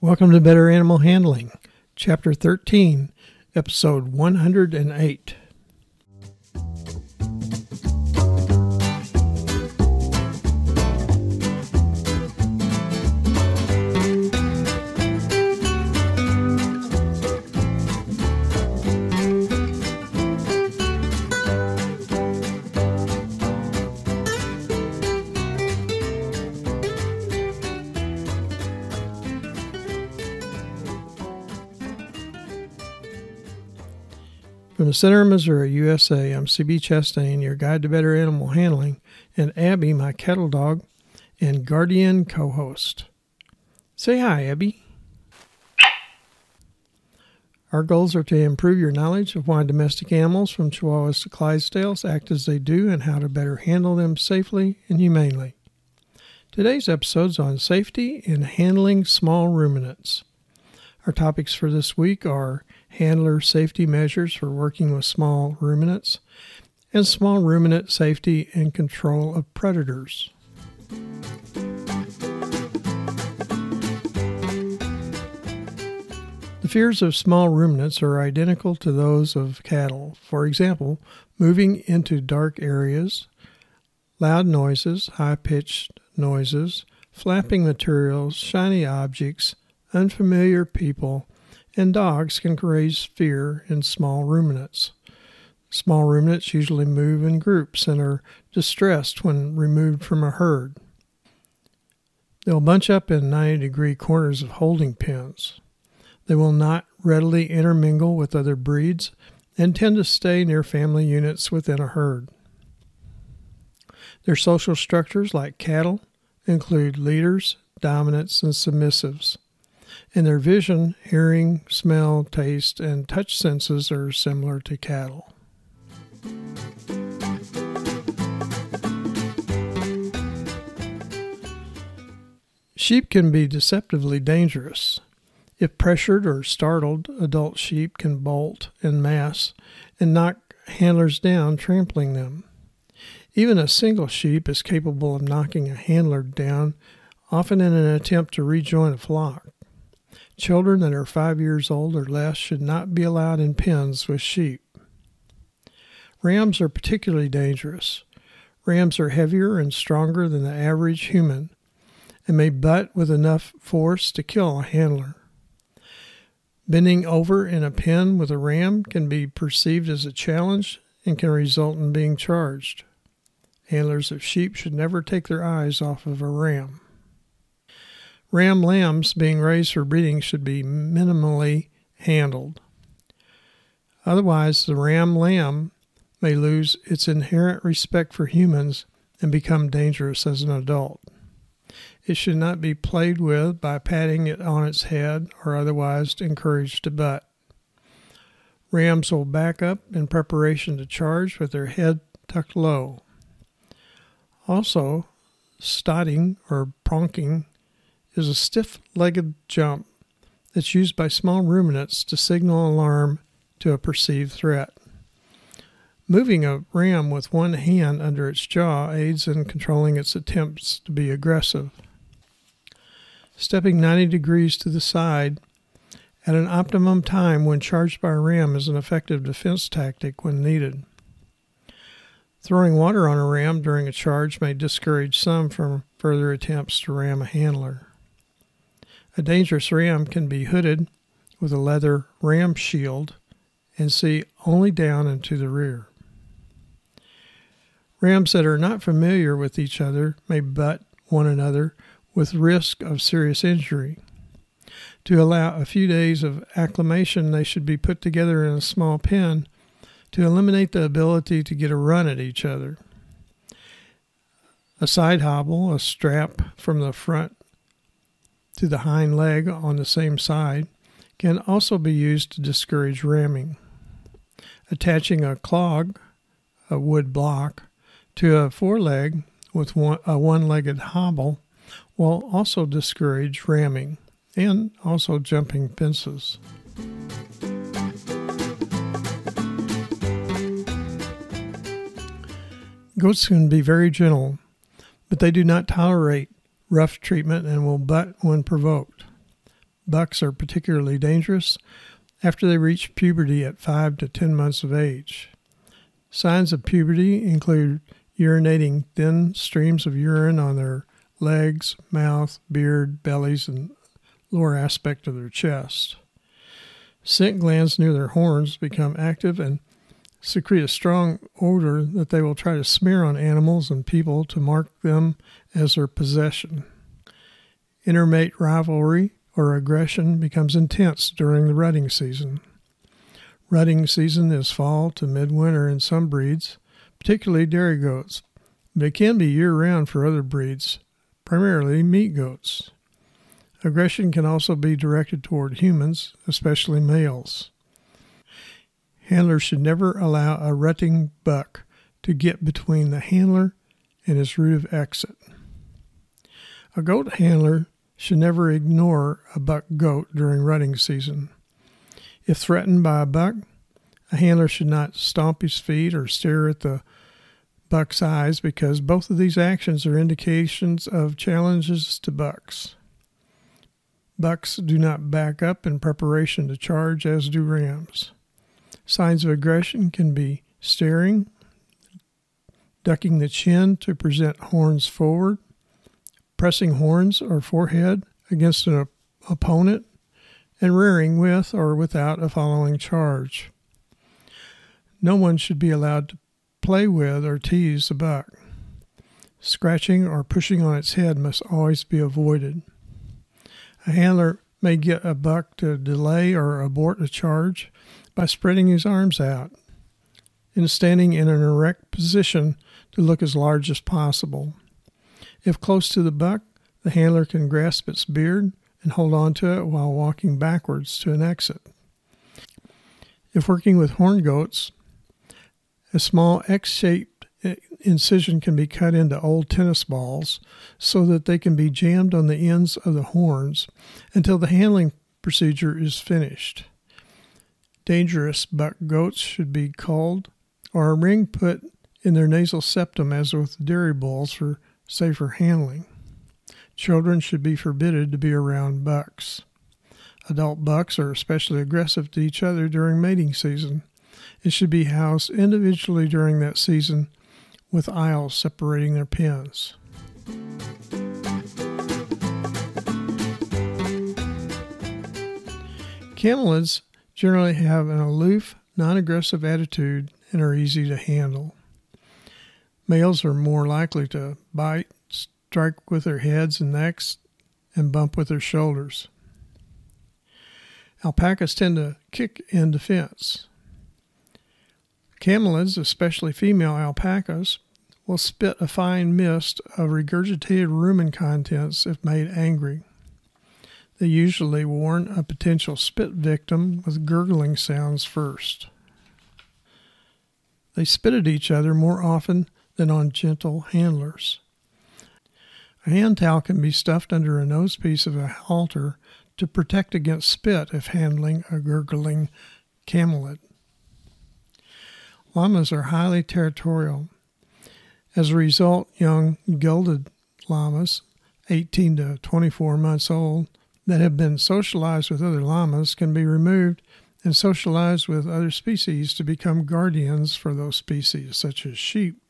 Welcome to Better Animal Handling, Chapter 13, Episode 108. The Center of Missouri, USA, I'm CB Chastain, your guide to better animal handling, and Abby, my cattle dog and guardian co host. Say hi, Abby. Our goals are to improve your knowledge of why domestic animals from Chihuahuas to Clydesdales act as they do and how to better handle them safely and humanely. Today's episode is on safety in handling small ruminants. Our topics for this week are handler safety measures for working with small ruminants, and small ruminant safety and control of predators. The fears of small ruminants are identical to those of cattle. For example, moving into dark areas, loud noises, high pitched noises, flapping materials, shiny objects, unfamiliar people, and dogs can raise fear in small ruminants. Small ruminants usually move in groups and are distressed when removed from a herd. They'll bunch up in 90 degree corners of holding pens. They will not readily intermingle with other breeds and tend to stay near family units within a herd. Their social structures, like cattle, include leaders, dominants, and submissives and their vision, hearing, smell, taste, and touch senses are similar to cattle. Sheep can be deceptively dangerous. If pressured or startled, adult sheep can bolt en masse and knock handlers down, trampling them. Even a single sheep is capable of knocking a handler down, often in an attempt to rejoin a flock. Children that are five years old or less should not be allowed in pens with sheep. Rams are particularly dangerous. Rams are heavier and stronger than the average human and may butt with enough force to kill a handler. Bending over in a pen with a ram can be perceived as a challenge and can result in being charged. Handlers of sheep should never take their eyes off of a ram. Ram lambs being raised for breeding should be minimally handled. Otherwise, the ram lamb may lose its inherent respect for humans and become dangerous as an adult. It should not be played with by patting it on its head or otherwise encouraged to butt. Rams will back up in preparation to charge with their head tucked low. Also, stotting or pronking is a stiff legged jump that's used by small ruminants to signal alarm to a perceived threat. Moving a ram with one hand under its jaw aids in controlling its attempts to be aggressive. Stepping 90 degrees to the side at an optimum time when charged by a ram is an effective defense tactic when needed. Throwing water on a ram during a charge may discourage some from further attempts to ram a handler. A dangerous ram can be hooded with a leather ram shield and see only down into the rear. Rams that are not familiar with each other may butt one another with risk of serious injury. To allow a few days of acclimation, they should be put together in a small pen to eliminate the ability to get a run at each other. A side hobble, a strap from the front to the hind leg on the same side can also be used to discourage ramming. Attaching a clog, a wood block, to a foreleg with one, a one legged hobble will also discourage ramming and also jumping fences. Goats can be very gentle, but they do not tolerate rough treatment and will butt when provoked. bucks are particularly dangerous after they reach puberty at 5 to 10 months of age. Signs of puberty include urinating thin streams of urine on their legs, mouth, beard, bellies, and lower aspect of their chest. Scent glands near their horns become active and secrete a strong odor that they will try to smear on animals and people to mark them as their possession. Intermale rivalry or aggression becomes intense during the rutting season. Rutting season is fall to midwinter in some breeds, particularly dairy goats, but it can be year round for other breeds, primarily meat goats. Aggression can also be directed toward humans, especially males. Handlers should never allow a rutting buck to get between the handler and his route of exit. A goat handler should never ignore a buck goat during rutting season. If threatened by a buck, a handler should not stomp his feet or stare at the buck's eyes because both of these actions are indications of challenges to bucks. Bucks do not back up in preparation to charge, as do rams. Signs of aggression can be staring, ducking the chin to present horns forward, pressing horns or forehead against an op- opponent, and rearing with or without a following charge. No one should be allowed to play with or tease a buck. Scratching or pushing on its head must always be avoided. A handler may get a buck to delay or abort a charge by spreading his arms out and standing in an erect position to look as large as possible. If close to the buck, the handler can grasp its beard and hold on to it while walking backwards to an exit. If working with horn goats, a small X shaped incision can be cut into old tennis balls so that they can be jammed on the ends of the horns until the handling procedure is finished. Dangerous buck goats should be culled or a ring put in their nasal septum as with dairy bulls for safer handling. Children should be forbidden to be around bucks. Adult bucks are especially aggressive to each other during mating season and should be housed individually during that season with aisles separating their pens. Camelids generally have an aloof, non aggressive attitude and are easy to handle. Males are more likely to bite, strike with their heads and necks, and bump with their shoulders. Alpacas tend to kick in defense. Camelids, especially female alpacas, will spit a fine mist of regurgitated rumen contents if made angry. They usually warn a potential spit victim with gurgling sounds first. They spit at each other more often than on gentle handlers. A hand towel can be stuffed under a nosepiece of a halter to protect against spit if handling a gurgling camelid. Llamas are highly territorial. As a result, young gelded llamas, 18 to 24 months old, that have been socialized with other llamas can be removed and socialized with other species to become guardians for those species, such as sheep.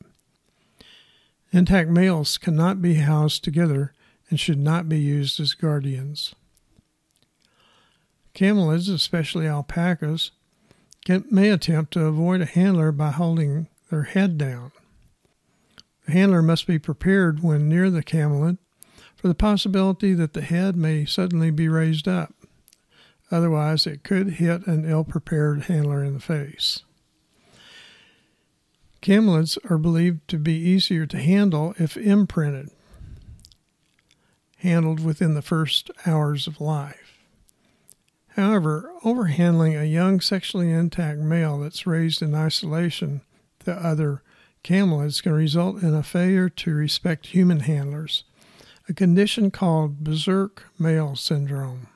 Intact males cannot be housed together and should not be used as guardians. Camelids, especially alpacas, can, may attempt to avoid a handler by holding their head down. The handler must be prepared when near the camelid for the possibility that the head may suddenly be raised up. Otherwise, it could hit an ill prepared handler in the face. Camelids are believed to be easier to handle if imprinted, handled within the first hours of life. However, overhandling a young sexually intact male that's raised in isolation to other camelids can result in a failure to respect human handlers, a condition called berserk male syndrome.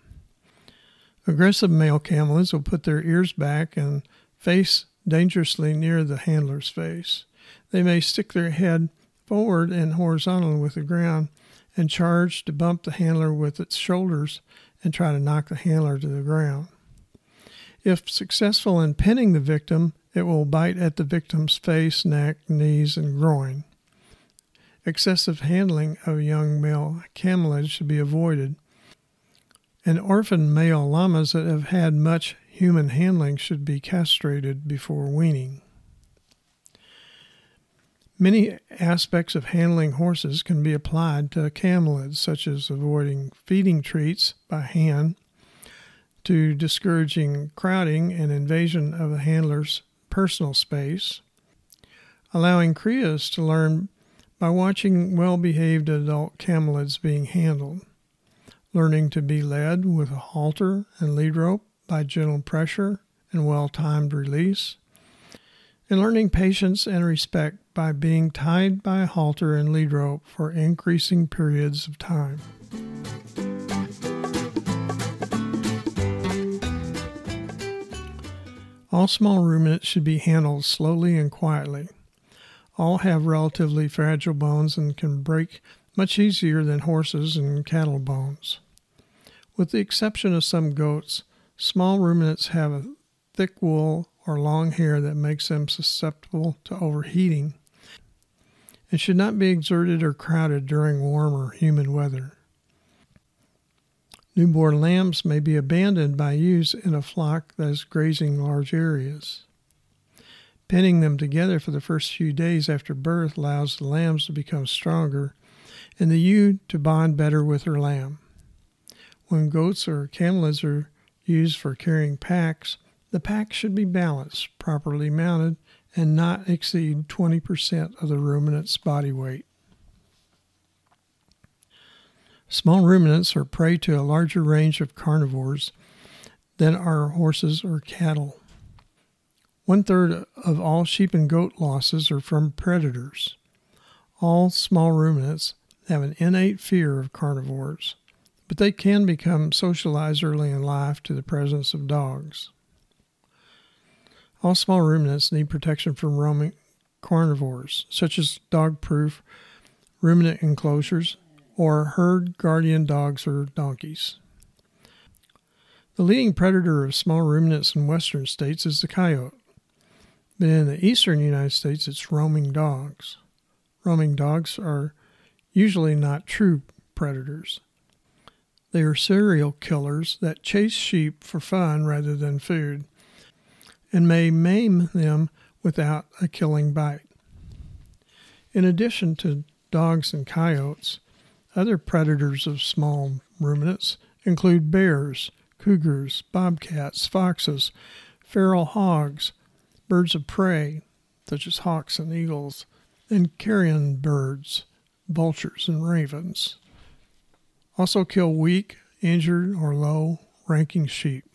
Aggressive male camelids will put their ears back and face dangerously near the handler's face. They may stick their head forward and horizontal with the ground and charge to bump the handler with its shoulders and try to knock the handler to the ground. If successful in pinning the victim, it will bite at the victim's face, neck, knees, and groin. Excessive handling of young male camelids should be avoided, and orphan male llamas that have had much human handling should be castrated before weaning. Many aspects of handling horses can be applied to camelids, such as avoiding feeding treats by hand, to discouraging crowding and invasion of the handler's personal space, allowing crias to learn by watching well behaved adult camelids being handled, learning to be led with a halter and lead rope by gentle pressure and well timed release, and learning patience and respect by being tied by a halter and lead rope for increasing periods of time. All small ruminants should be handled slowly and quietly. All have relatively fragile bones and can break much easier than horses and cattle bones. With the exception of some goats, small ruminants have a thick wool or long hair that makes them susceptible to overheating and should not be exerted or crowded during warm or humid weather. Newborn lambs may be abandoned by ewes in a flock that is grazing large areas. Pinning them together for the first few days after birth allows the lambs to become stronger and the ewe to bond better with her lamb. When goats or camelids are used for carrying packs, the pack should be balanced, properly mounted, and not exceed 20% of the ruminant's body weight. Small ruminants are prey to a larger range of carnivores than are horses or cattle. One third of all sheep and goat losses are from predators. All small ruminants have an innate fear of carnivores, but they can become socialized early in life to the presence of dogs. All small ruminants need protection from roaming carnivores, such as dog proof ruminant enclosures or herd guardian dogs or donkeys. The leading predator of small ruminants in western states is the coyote, but in the eastern United States it's roaming dogs. Roaming dogs are usually not true predators. They are serial killers that chase sheep for fun rather than food and may maim them without a killing bite. In addition to dogs and coyotes, other predators of small ruminants include bears, cougars, bobcats, foxes, feral hogs, birds of prey, such as hawks and eagles, and carrion birds, vultures, and ravens. Also kill weak, injured, or low ranking sheep.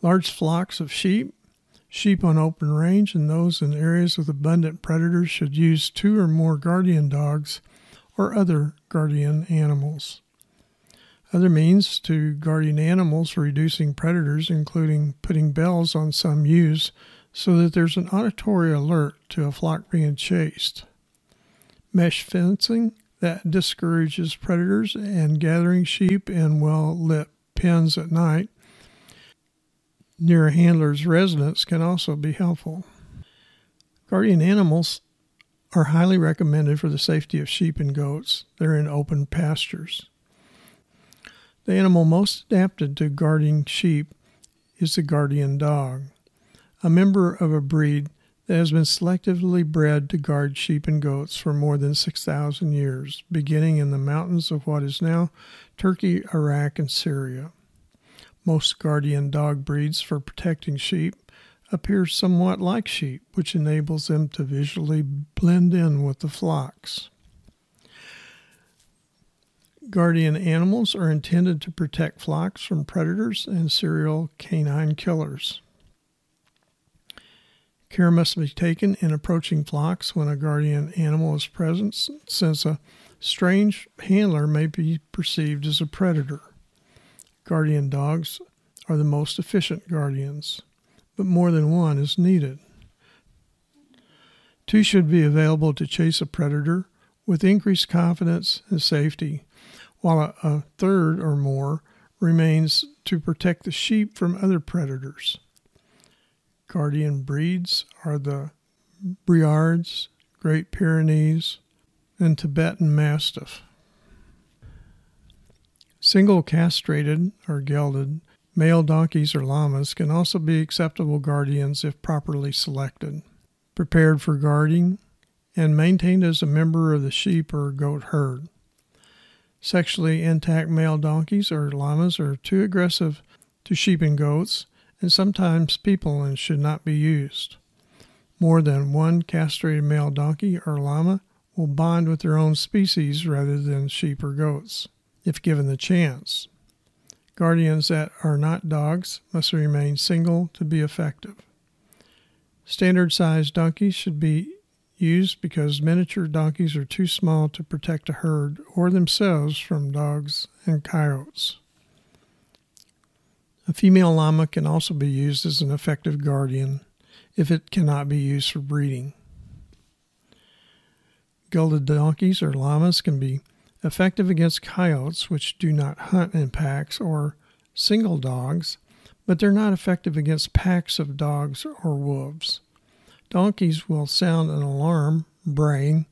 Large flocks of sheep, sheep on open range, and those in areas with abundant predators should use two or more guardian dogs or other guardian animals. Other means to guardian animals reducing predators, including putting bells on some ewes so that there's an auditory alert to a flock being chased. Mesh fencing that discourages predators and gathering sheep in well lit pens at night near a handler's residence can also be helpful. Guardian animals are highly recommended for the safety of sheep and goats. They're in open pastures. The animal most adapted to guarding sheep is the guardian dog, a member of a breed that has been selectively bred to guard sheep and goats for more than 6,000 years, beginning in the mountains of what is now Turkey, Iraq, and Syria. Most guardian dog breeds for protecting sheep appear somewhat like sheep, which enables them to visually blend in with the flocks. Guardian animals are intended to protect flocks from predators and serial canine killers. Care must be taken in approaching flocks when a guardian animal is present, since a strange handler may be perceived as a predator. Guardian dogs are the most efficient guardians, but more than one is needed. Two should be available to chase a predator with increased confidence and safety, while a, a third or more remains to protect the sheep from other predators. Guardian breeds are the Briards, Great Pyrenees, and Tibetan Mastiff. Single castrated or gelded male donkeys or llamas can also be acceptable guardians if properly selected, prepared for guarding, and maintained as a member of the sheep or goat herd. Sexually intact male donkeys or llamas are too aggressive to sheep and goats, and sometimes people, and should not be used. More than one castrated male donkey or llama will bond with their own species rather than sheep or goats, if given the chance. Guardians that are not dogs must remain single to be effective. Standard sized donkeys should be used because miniature donkeys are too small to protect a herd or themselves from dogs and coyotes. A female llama can also be used as an effective guardian if it cannot be used for breeding. Gelded donkeys or llamas can be effective against coyotes, which do not hunt in packs, or single dogs, but they're not effective against packs of dogs or wolves. Donkeys will sound an alarm, braying,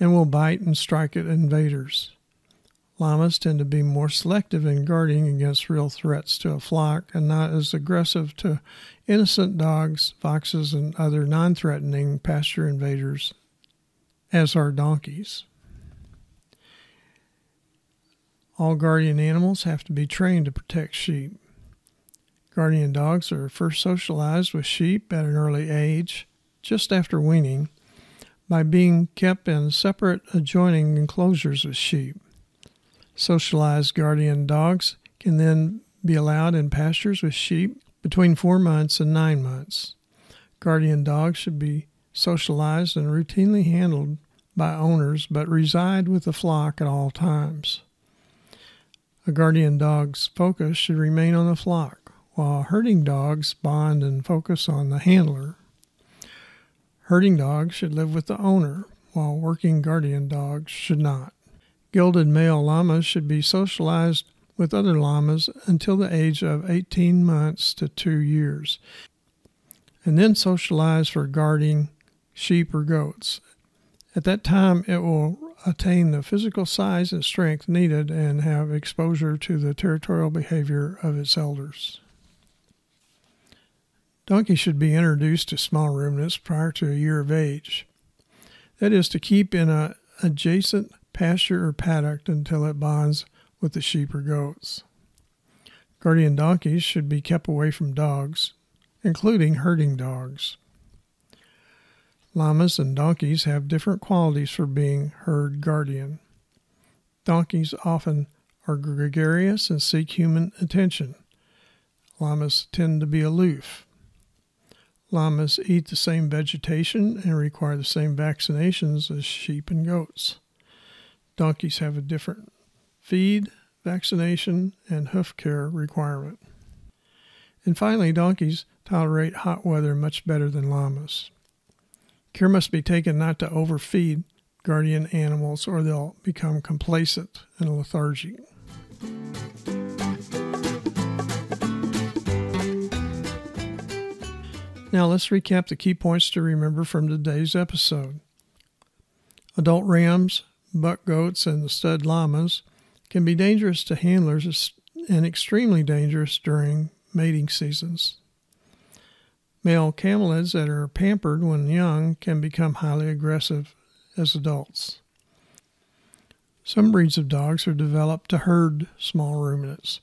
and will bite and strike at invaders. Llamas tend to be more selective in guarding against real threats to a flock and not as aggressive to innocent dogs, foxes, and other non threatening pasture invaders as are donkeys. All guardian animals have to be trained to protect sheep. Guardian dogs are first socialized with sheep at an early age just after weaning by being kept in separate adjoining enclosures with sheep. Socialized guardian dogs can then be allowed in pastures with sheep between four months and nine months. Guardian dogs should be socialized and routinely handled by owners but reside with the flock at all times. A guardian dog's focus should remain on the flock, while herding dogs bond and focus on the handler. Herding dogs should live with the owner, while working guardian dogs should not. Gelded male llamas should be socialized with other llamas until the age of 18 months to two years, and then socialized for guarding sheep or goats. At that time, it will attain the physical size and strength needed and have exposure to the territorial behavior of its elders. Donkeys should be introduced to small ruminants prior to a year of age. That is to keep in a adjacent pasture or paddock until it bonds with the sheep or goats. Guardian donkeys should be kept away from dogs, including herding dogs. Llamas and donkeys have different qualities for being herd guardian. Donkeys often are gregarious and seek human attention. Llamas tend to be aloof. Llamas eat the same vegetation and require the same vaccinations as sheep and goats. Donkeys have a different feed, vaccination, and hoof care requirement. And finally, donkeys tolerate hot weather much better than llamas. Care must be taken not to overfeed guardian animals or they'll become complacent and lethargic. Now let's recap the key points to remember from today's episode. Adult rams, buck goats, and the stud llamas can be dangerous to handlers and extremely dangerous during mating seasons. Male camelids that are pampered when young can become highly aggressive as adults. Some breeds of dogs are developed to herd small ruminants.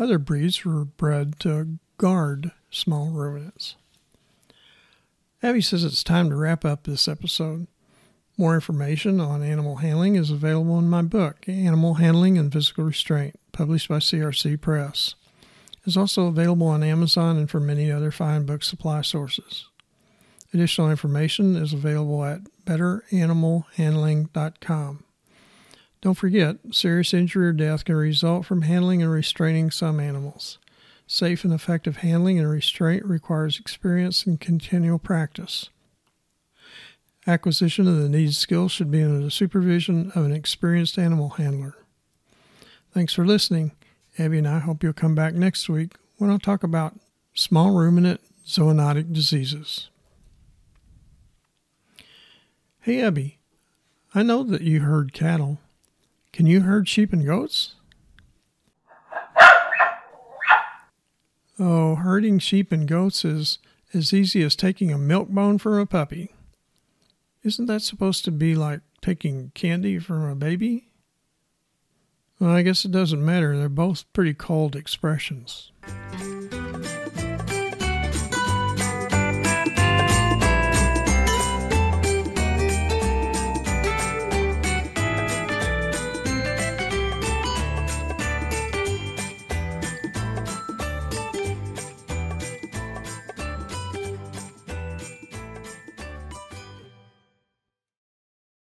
Other breeds were bred to guard small ruminants. Abby says it's time to wrap up this episode. More information on animal handling is available in my book, Animal Handling and Physical Restraint, published by CRC Press. It's also available on Amazon and from many other fine book supply sources. Additional information is available at betteranimalhandling.com. Don't forget, serious injury or death can result from handling and restraining some animals. Safe and effective handling and restraint requires experience and continual practice. Acquisition of the needed skills should be under the supervision of an experienced animal handler. Thanks for listening. Abby and I hope you'll come back next week when I'll talk about small ruminant zoonotic diseases. Hey, Abby, I know that you herd cattle. Can you herd sheep and goats? Oh, herding sheep and goats is as easy as taking a milk bone from a puppy. Isn't that supposed to be like taking candy from a baby? Well, I guess it doesn't matter. They're both pretty cold expressions.